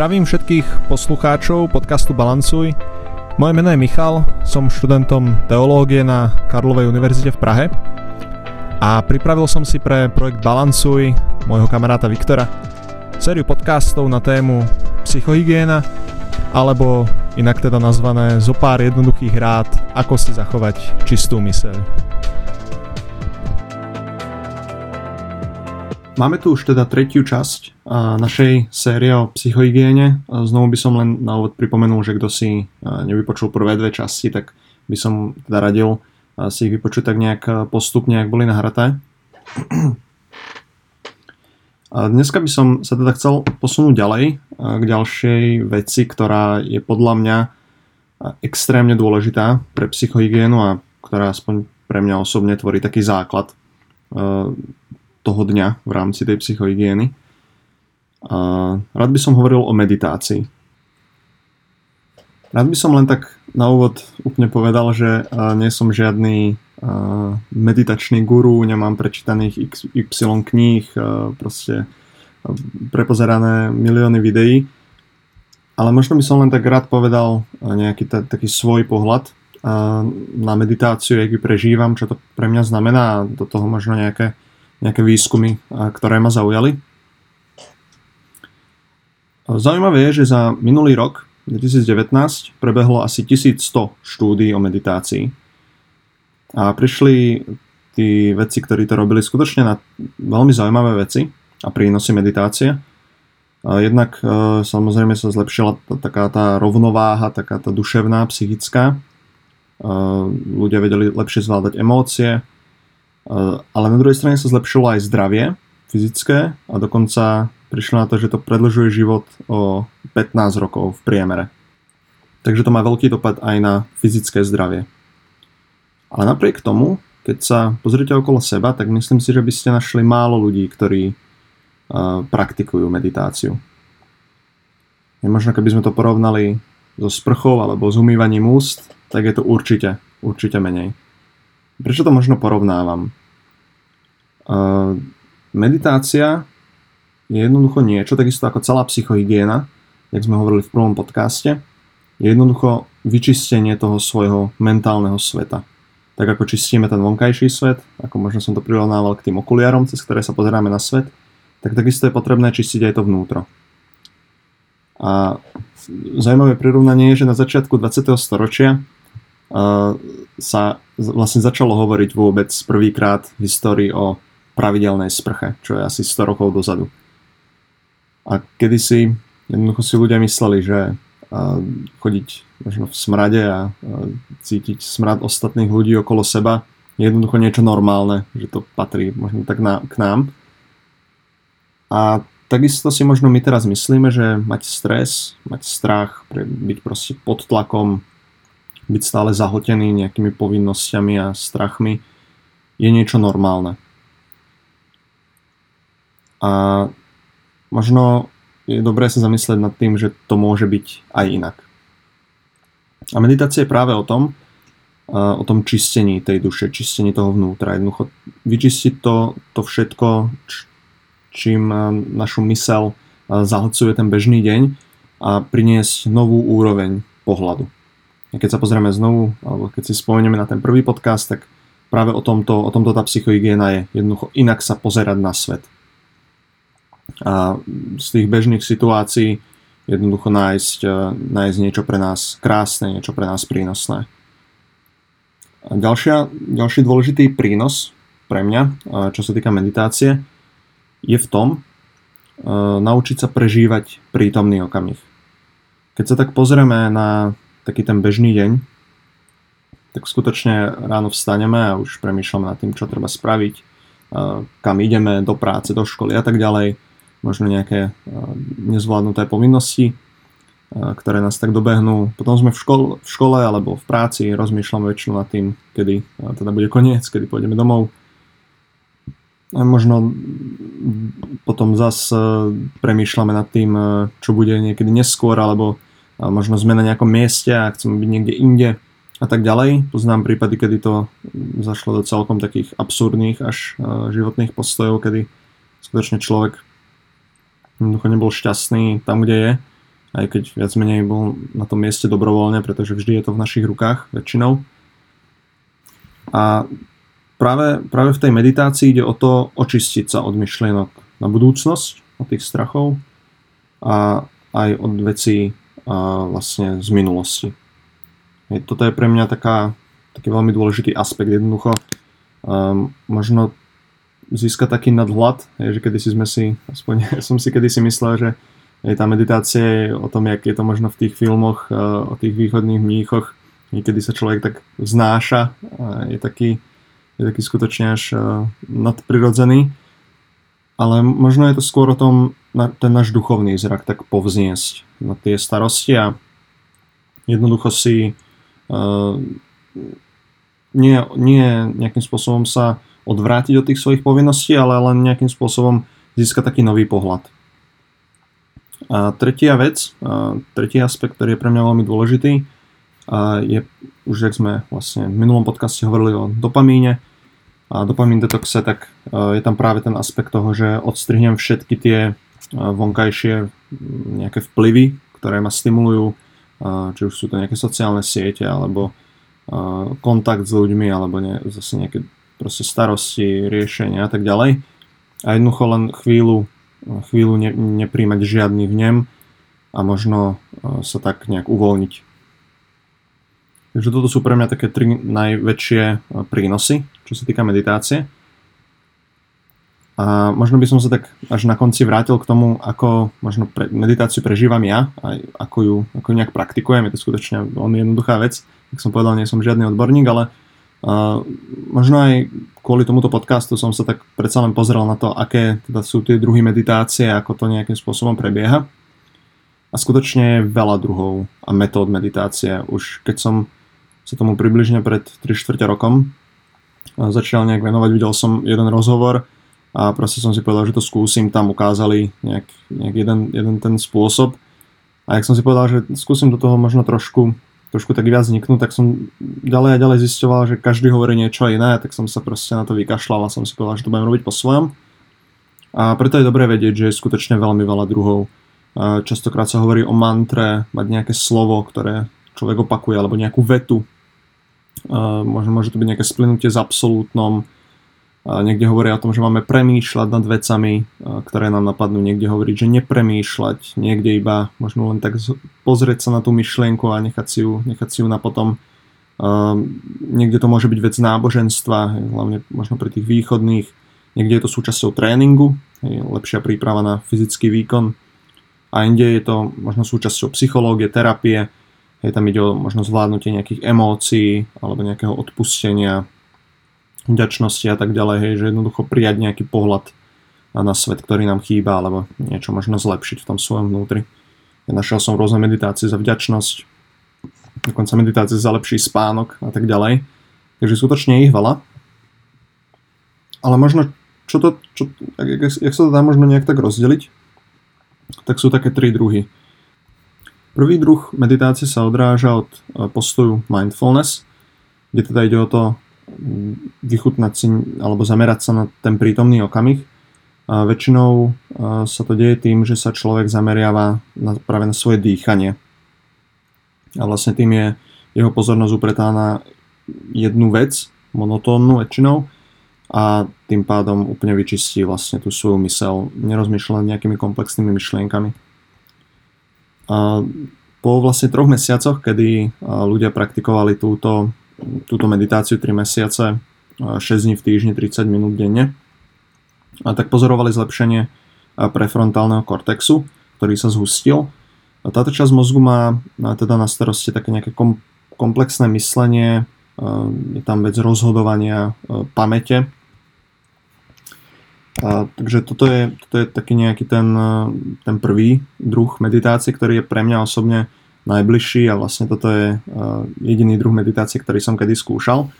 Zdravím všetkých poslucháčov podcastu Balancuj. Moje meno je Michal, som študentom teológie na Karlovej univerzite v Prahe a pripravil som si pre projekt Balancuj môjho kamaráta Viktora sériu podcastov na tému psychohygiena alebo inak teda nazvané zo pár jednoduchých rád, ako si zachovať čistú myseľ. Máme tu už teda tretiu časť našej série o psychohygiene. Znovu by som len na úvod pripomenul, že kto si nevypočul prvé dve časti, tak by som teda radil si ich vypočuť tak nejak postupne, ak boli nahraté. Dneska by som sa teda chcel posunúť ďalej k ďalšej veci, ktorá je podľa mňa extrémne dôležitá pre psychohygienu a ktorá aspoň pre mňa osobne tvorí taký základ toho dňa v rámci tej psychohygieny. A rád by som hovoril o meditácii. Rád by som len tak na úvod úplne povedal, že nie som žiadny meditačný guru, nemám prečítaných XY kníh, proste prepozerané milióny videí, ale možno by som len tak rád povedal nejaký t- taký svoj pohľad na meditáciu, jak ju prežívam, čo to pre mňa znamená a do toho možno nejaké nejaké výskumy, ktoré ma zaujali. Zaujímavé je, že za minulý rok, 2019, prebehlo asi 1100 štúdí o meditácii. A prišli tí vedci, ktorí to robili skutočne na veľmi zaujímavé veci a prínosy meditácie. Jednak e, samozrejme sa zlepšila taká tá rovnováha, taká tá duševná, psychická. E, ľudia vedeli lepšie zvládať emócie, ale na druhej strane sa zlepšilo aj zdravie fyzické a dokonca prišlo na to, že to predlžuje život o 15 rokov v priemere. Takže to má veľký dopad aj na fyzické zdravie. Ale napriek tomu, keď sa pozrite okolo seba, tak myslím si, že by ste našli málo ľudí, ktorí uh, praktikujú meditáciu. Je možno, keby sme to porovnali so sprchou alebo s umývaním úst, tak je to určite, určite menej. Prečo to možno porovnávam? Meditácia je jednoducho niečo, takisto ako celá psychohygiena, jak sme hovorili v prvom podcaste, je jednoducho vyčistenie toho svojho mentálneho sveta. Tak ako čistíme ten vonkajší svet, ako možno som to prirovnával k tým okuliarom, cez ktoré sa pozeráme na svet, tak takisto je potrebné čistiť aj to vnútro. A zaujímavé prirovnanie je, že na začiatku 20. storočia sa vlastne začalo hovoriť vôbec prvýkrát v histórii o pravidelnej sprche, čo je asi 100 rokov dozadu. A kedysi jednoducho si ľudia mysleli, že chodiť možno v smrade a cítiť smrad ostatných ľudí okolo seba je jednoducho niečo normálne, že to patrí možno tak na, k nám. A takisto si možno my teraz myslíme, že mať stres, mať strach, byť proste pod tlakom, byť stále zahltený nejakými povinnosťami a strachmi je niečo normálne. A možno je dobré sa zamyslieť nad tým, že to môže byť aj inak. A meditácia je práve o tom, o tom čistení tej duše, čistení toho vnútra. Jednoducho vyčistiť to, to všetko, čím našu mysel zahlcuje ten bežný deň a priniesť novú úroveň pohľadu. Keď sa pozrieme znovu, alebo keď si spomenieme na ten prvý podcast, tak práve o tomto, o tomto tá psychohygiena je jednoducho inak sa pozerať na svet. A z tých bežných situácií jednoducho nájsť, e, nájsť niečo pre nás krásne, niečo pre nás prínosné. A ďalšia, ďalší dôležitý prínos pre mňa, e, čo sa týka meditácie, je v tom, e, naučiť sa prežívať prítomný okamih. Keď sa tak pozrieme na taký ten bežný deň, tak skutočne ráno vstaneme a už premýšľame nad tým, čo treba spraviť, kam ideme, do práce, do školy a tak ďalej. Možno nejaké nezvládnuté povinnosti, ktoré nás tak dobehnú. Potom sme v škole, v škole alebo v práci, rozmýšľame väčšinou nad tým, kedy teda bude koniec, kedy pôjdeme domov. A možno potom zase premýšľame nad tým, čo bude niekedy neskôr, alebo možno sme na nejakom mieste a chceme byť niekde inde a tak ďalej. Poznám prípady, kedy to zašlo do celkom takých absurdných až e, životných postojov, kedy skutočne človek jednoducho nebol šťastný tam, kde je aj keď viac menej bol na tom mieste dobrovoľne, pretože vždy je to v našich rukách väčšinou. A práve, práve v tej meditácii ide o to očistiť sa od myšlienok na budúcnosť, od tých strachov a aj od vecí vlastne z minulosti. Hej, toto je pre mňa taká, taký veľmi dôležitý aspekt. Jednoducho um, možno získať taký nadhľad, je, že kedysi sme si, aspoň som si kedysi myslel, že je tá meditácia je o tom, jak je to možno v tých filmoch uh, o tých východných mníchoch, niekedy sa človek tak znáša, uh, je taký, je taký skutočne až uh, nadprirodzený, ale možno je to skôr o tom, ten náš duchovný zrak tak povzniesť na tie starosti a jednoducho si uh, nie, nie nejakým spôsobom sa odvrátiť od tých svojich povinností, ale len nejakým spôsobom získať taký nový pohľad. A tretia vec, a tretí aspekt, ktorý je pre mňa veľmi dôležitý, a je, už jak sme vlastne v minulom podcaste hovorili o dopamíne a dopamín detoxe, tak je tam práve ten aspekt toho, že odstrihnem všetky tie vonkajšie nejaké vplyvy, ktoré ma stimulujú, či už sú to nejaké sociálne siete, alebo kontakt s ľuďmi, alebo ne, zase nejaké proste starosti, riešenia a tak ďalej. A jednoducho len chvíľu, chvíľu ne, nepríjmať žiadny vnem a možno e, sa tak nejak uvoľniť. Takže toto sú pre mňa také tri najväčšie e, prínosy, čo sa týka meditácie. A možno by som sa tak až na konci vrátil k tomu, ako možno pre, meditáciu prežívam ja, aj ako ju, ako ju nejak praktikujem. Je to skutočne veľmi jednoduchá vec. Jak som povedal, nie som žiadny odborník, ale Uh, možno aj kvôli tomuto podcastu som sa tak predsa len pozrel na to, aké teda sú tie druhy meditácie, ako to nejakým spôsobom prebieha. A skutočne je veľa druhov a metód meditácie. Už keď som sa tomu približne pred 3 čtvrte rokom začal nejak venovať, videl som jeden rozhovor a proste som si povedal, že to skúsim, tam ukázali nejak, nejak jeden, jeden ten spôsob. A jak som si povedal, že skúsim do toho možno trošku trošku tak viac vzniknú, tak som ďalej a ďalej zistoval, že každý hovorí niečo iné, tak som sa proste na to vykašľal a som si povedal, že to budem robiť po svojom. A preto je dobré vedieť, že je skutočne veľmi veľa druhov. Častokrát sa hovorí o mantre, mať nejaké slovo, ktoré človek opakuje, alebo nejakú vetu. Možno môže to byť nejaké splynutie s absolútnom, Niekde hovoria o tom, že máme premýšľať nad vecami, ktoré nám napadnú. Niekde hovoriť, že nepremýšľať. Niekde iba možno len tak pozrieť sa na tú myšlienku a nechať si ju, nechať si ju na potom. Niekde to môže byť vec náboženstva, hlavne možno pri tých východných. Niekde je to súčasťou tréningu, lepšia príprava na fyzický výkon. A inde je to možno súčasťou psychológie, terapie. Hej, tam ide o možno zvládnutie nejakých emócií alebo nejakého odpustenia, vďačnosti a tak ďalej, hej, že jednoducho prijať nejaký pohľad na svet, ktorý nám chýba, alebo niečo možno zlepšiť v tom svojom vnútri. Ja našiel som rôzne meditácie za vďačnosť, dokonca meditácie za lepší spánok a tak ďalej. Takže skutočne ich veľa. Ale možno, čo to, čo, jak, jak sa to dá možno nejak tak rozdeliť, tak sú také tri druhy. Prvý druh meditácie sa odráža od eh, postoju mindfulness, kde teda ide o to vychutnať si alebo zamerať sa na ten prítomný okamih. A väčšinou sa to deje tým, že sa človek zameriava na, práve na svoje dýchanie. A vlastne tým je jeho pozornosť upretá na jednu vec, monotónnu väčšinou, a tým pádom úplne vyčistí vlastne tú svoju mysel, nerozmýšľa nejakými komplexnými myšlienkami. Po vlastne troch mesiacoch, kedy ľudia praktikovali túto túto meditáciu 3 mesiace, 6 dní v týždni, 30 minút denne. A tak pozorovali zlepšenie prefrontálneho kortexu, ktorý sa zhustil. A táto časť mozgu má teda na starosti také nejaké komplexné myslenie, je tam vec rozhodovania, pamäte. A, takže toto je, toto je taký nejaký ten, ten prvý druh meditácie, ktorý je pre mňa osobne najbližší a vlastne toto je eh, jediný druh meditácie, ktorý som kedy skúšal.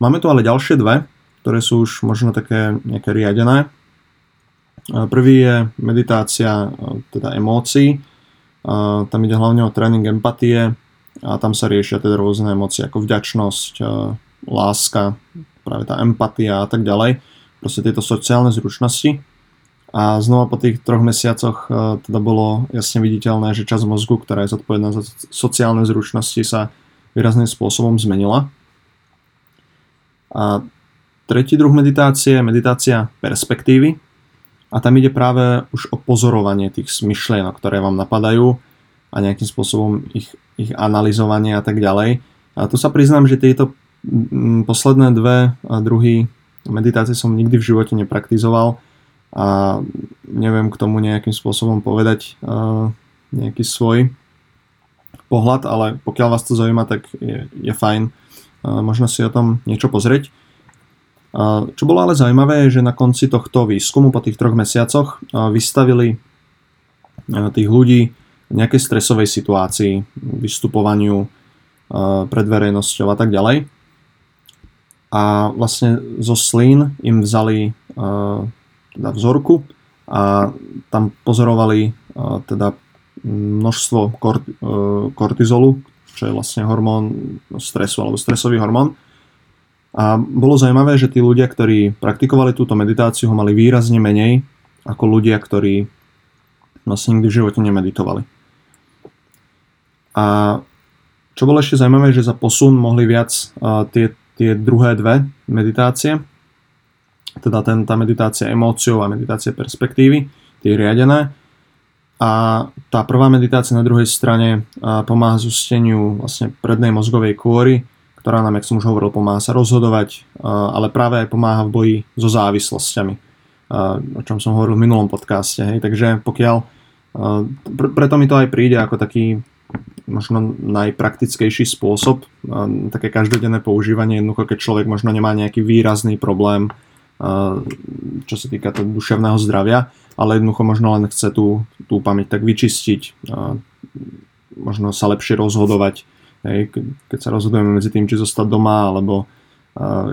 Máme tu ale ďalšie dve, ktoré sú už možno také nejaké riadené. Eh, prvý je meditácia teda emócií. Tam ide hlavne o tréning empatie a tam sa riešia teda rôzne emócie ako vďačnosť, láska, práve tá empatia a tak ďalej. Proste tieto sociálne zručnosti. A znova po tých troch mesiacoch teda bolo jasne viditeľné, že časť mozgu, ktorá je zodpovedná za sociálne zručnosti, sa výrazným spôsobom zmenila. A tretí druh meditácie je meditácia perspektívy. A tam ide práve už o pozorovanie tých myšlienok, ktoré vám napadajú a nejakým spôsobom ich, ich analyzovanie a tak ďalej. A tu sa priznám, že tieto posledné dve druhy meditácie som nikdy v živote nepraktizoval a neviem k tomu nejakým spôsobom povedať uh, nejaký svoj pohľad, ale pokiaľ vás to zaujíma, tak je, je fajn uh, možno si o tom niečo pozrieť. Uh, čo bolo ale zaujímavé, je, že na konci tohto výskumu po tých troch mesiacoch uh, vystavili uh, tých ľudí nejakej stresovej situácii, vystupovaniu pred verejnosťou a tak ďalej. A vlastne zo slín im vzali uh, teda vzorku a tam pozorovali uh, teda množstvo kort, uh, kortizolu, čo je vlastne hormón stresu alebo stresový hormón. A bolo zaujímavé, že tí ľudia, ktorí praktikovali túto meditáciu, ho mali výrazne menej ako ľudia, ktorí vlastne nikdy v živote nemeditovali. A čo bolo ešte zaujímavé, že za posun mohli viac uh, tie, tie druhé dve meditácie, teda ten, tá meditácia emóciou a meditácia perspektívy, tie riadené. A tá prvá meditácia na druhej strane pomáha zusteniu vlastne prednej mozgovej kôry, ktorá nám, jak som už hovoril, pomáha sa rozhodovať, ale práve aj pomáha v boji so závislosťami, o čom som hovoril v minulom podcaste. Hej. Takže pokiaľ, preto mi to aj príde ako taký možno najpraktickejší spôsob, také každodenné používanie, jednoducho keď človek možno nemá nejaký výrazný problém čo sa týka toho duševného zdravia, ale jednoducho možno len chce tú, tú pamäť tak vyčistiť, možno sa lepšie rozhodovať, keď sa rozhodujeme medzi tým, či zostať doma, alebo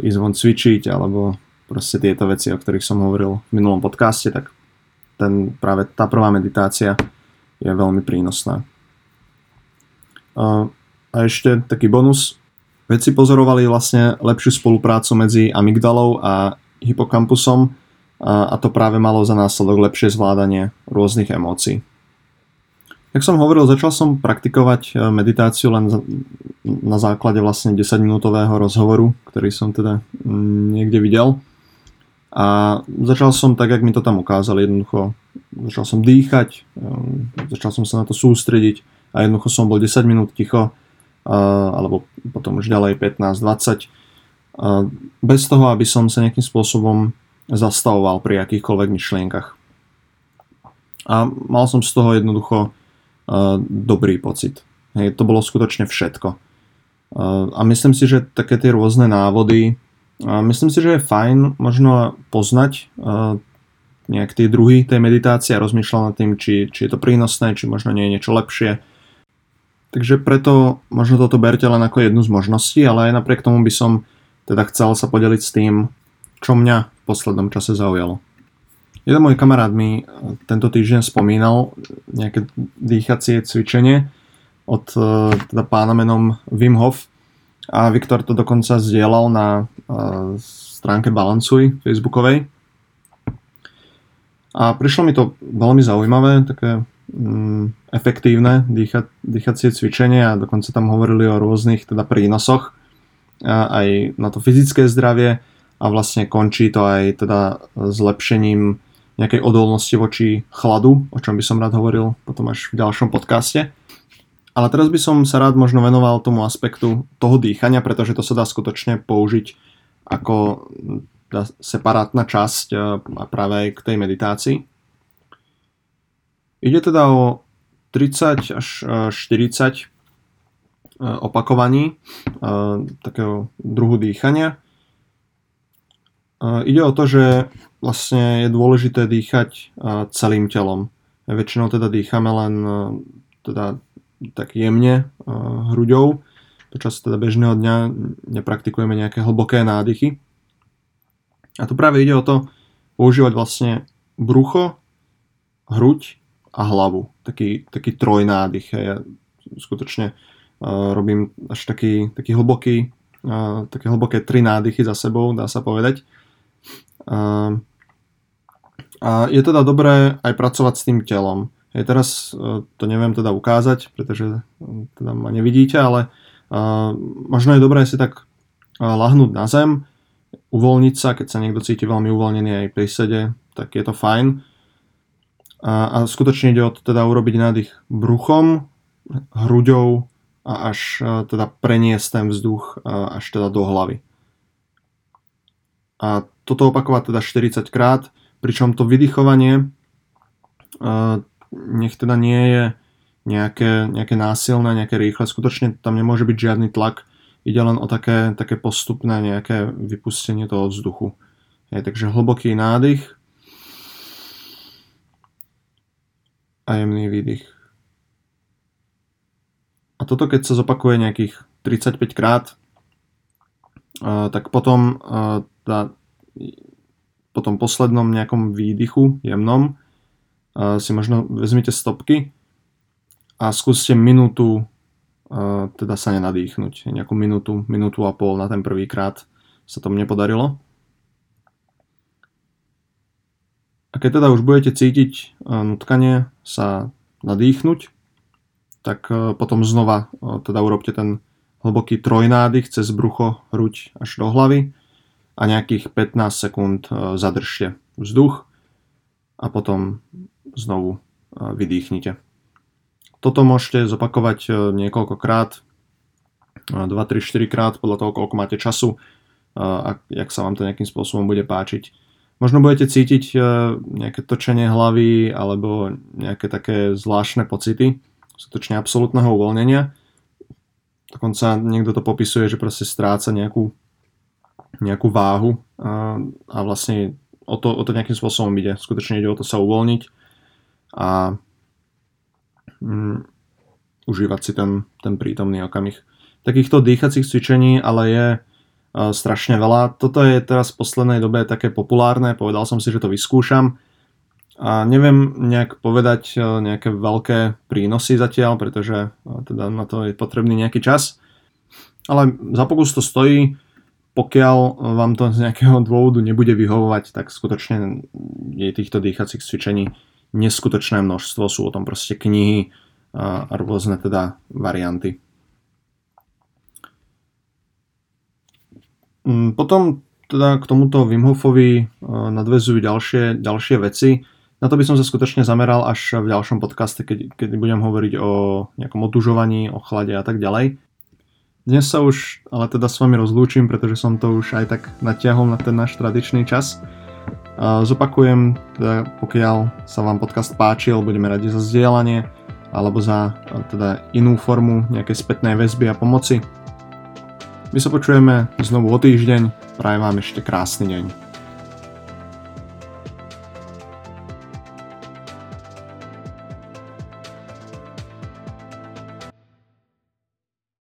ísť von cvičiť, alebo proste tieto veci, o ktorých som hovoril v minulom podcaste, tak ten, práve tá prvá meditácia je veľmi prínosná. A ešte taký bonus. Vedci pozorovali vlastne lepšiu spoluprácu medzi amygdalou a hypokampusom a to práve malo za následok lepšie zvládanie rôznych emócií. Jak som hovoril, začal som praktikovať e, meditáciu len na základe vlastne 10-minútového rozhovoru, ktorý som teda mm, niekde videl. A začal som tak, jak mi to tam ukázali, jednoducho začal som dýchať, e, začal som sa na to sústrediť a jednoducho som bol 10 minút ticho, alebo potom už ďalej 15-20 bez toho, aby som sa nejakým spôsobom zastavoval pri akýchkoľvek myšlienkach. A mal som z toho jednoducho dobrý pocit. Hej, to bolo skutočne všetko. A myslím si, že také tie rôzne návody, myslím si, že je fajn možno poznať nejak tie druhy tej meditácie a rozmýšľať nad tým, či, či je to prínosné, či možno nie je niečo lepšie. Takže preto možno toto berte len ako jednu z možností, ale aj napriek tomu by som teda chcel sa podeliť s tým, čo mňa v poslednom čase zaujalo. Jeden môj kamarát mi eh, tento týždeň spomínal nejaké dýchacie cvičenie od eh, teda pána menom Wim Hof a Viktor to dokonca zdieľal na eh, stránke Balancuj facebookovej. A prišlo mi to veľmi zaujímavé, také efektívne dýcha, dýchacie cvičenie a dokonca tam hovorili o rôznych teda prínosoch aj na to fyzické zdravie a vlastne končí to aj teda zlepšením nejakej odolnosti voči chladu, o čom by som rád hovoril potom až v ďalšom podcaste. Ale teraz by som sa rád možno venoval tomu aspektu toho dýchania, pretože to sa dá skutočne použiť ako separátna časť e, a práve aj k tej meditácii. Ide teda o 30 až 40 E, opakovaní e, takého druhu dýchania. E, ide o to, že vlastne je dôležité dýchať celým telom. Väčšinou teda dýchame len teda tak jemne hruďou. Počas teda bežného dňa nepraktikujeme nejaké hlboké nádychy. A tu práve ide o to používať vlastne brucho, hruď a hlavu. Taký, taký trojnádych. Ja skutočne robím až taký, taký hlboký, také hlboké tri nádychy za sebou, dá sa povedať. A A je teda dobré aj pracovať s tým telom. Ja teraz to neviem teda ukázať, pretože teda ma nevidíte, ale možno je dobré si tak lahnúť na zem, uvoľniť sa, keď sa niekto cíti veľmi uvoľnený aj pri sede, tak je to fajn. A, a skutočne ide o to teda urobiť nádych bruchom, hruďou a až teda preniesť ten vzduch až teda do hlavy. A toto opakovať teda 40 krát, pričom to vydychovanie nech teda nie je nejaké, nejaké násilné, nejaké rýchle, skutočne tam nemôže byť žiadny tlak, ide len o také, také postupné nejaké vypustenie toho vzduchu. Je, takže hlboký nádych a jemný výdych. A toto keď sa zopakuje nejakých 35 krát, tak potom po tom poslednom nejakom výdychu jemnom si možno vezmite stopky a skúste minútu teda sa nenadýchnuť. Nejakú minútu, minútu a pol na ten prvý krát sa to mne podarilo. A keď teda už budete cítiť nutkanie sa nadýchnuť, tak potom znova teda urobte ten hlboký trojnádych cez brucho, hruď až do hlavy a nejakých 15 sekúnd zadržte vzduch a potom znovu vydýchnite. Toto môžete zopakovať e, niekoľkokrát, 2, 3, 4 krát podľa toho, koľko máte času a jak sa vám to nejakým spôsobom bude páčiť. Možno budete cítiť e, nejaké točenie hlavy alebo nejaké také zvláštne pocity, skutočne absolútneho uvoľnenia. Dokonca niekto to popisuje, že proste stráca nejakú, nejakú váhu a, a vlastne o to, o to nejakým spôsobom ide. Skutočne ide o to sa uvoľniť a mm, užívať si ten, ten prítomný okamih. Takýchto dýchacích cvičení ale je strašne veľa. Toto je teraz v poslednej dobe také populárne, povedal som si, že to vyskúšam. A neviem nejak povedať uh, nejaké veľké prínosy zatiaľ, pretože uh, teda na to je potrebný nejaký čas. Ale za pokus to stojí pokiaľ vám to z nejakého dôvodu nebude vyhovovať, tak skutočne je týchto dýchacích cvičení neskutočné množstvo, sú o tom proste knihy a rôzne teda varianty. Potom teda k tomuto Wim Hofovi nadvezujú ďalšie, ďalšie veci. Na to by som sa skutočne zameral až v ďalšom podcaste, keď, keď budem hovoriť o nejakom otužovaní, o chlade a tak ďalej. Dnes sa už ale teda s vami rozlúčim, pretože som to už aj tak natiahol na ten náš tradičný čas. Zopakujem, teda pokiaľ sa vám podcast páčil, budeme radi za zdieľanie alebo za teda inú formu nejakej spätnej väzby a pomoci. My sa počujeme znovu o týždeň, prajem vám ešte krásny deň.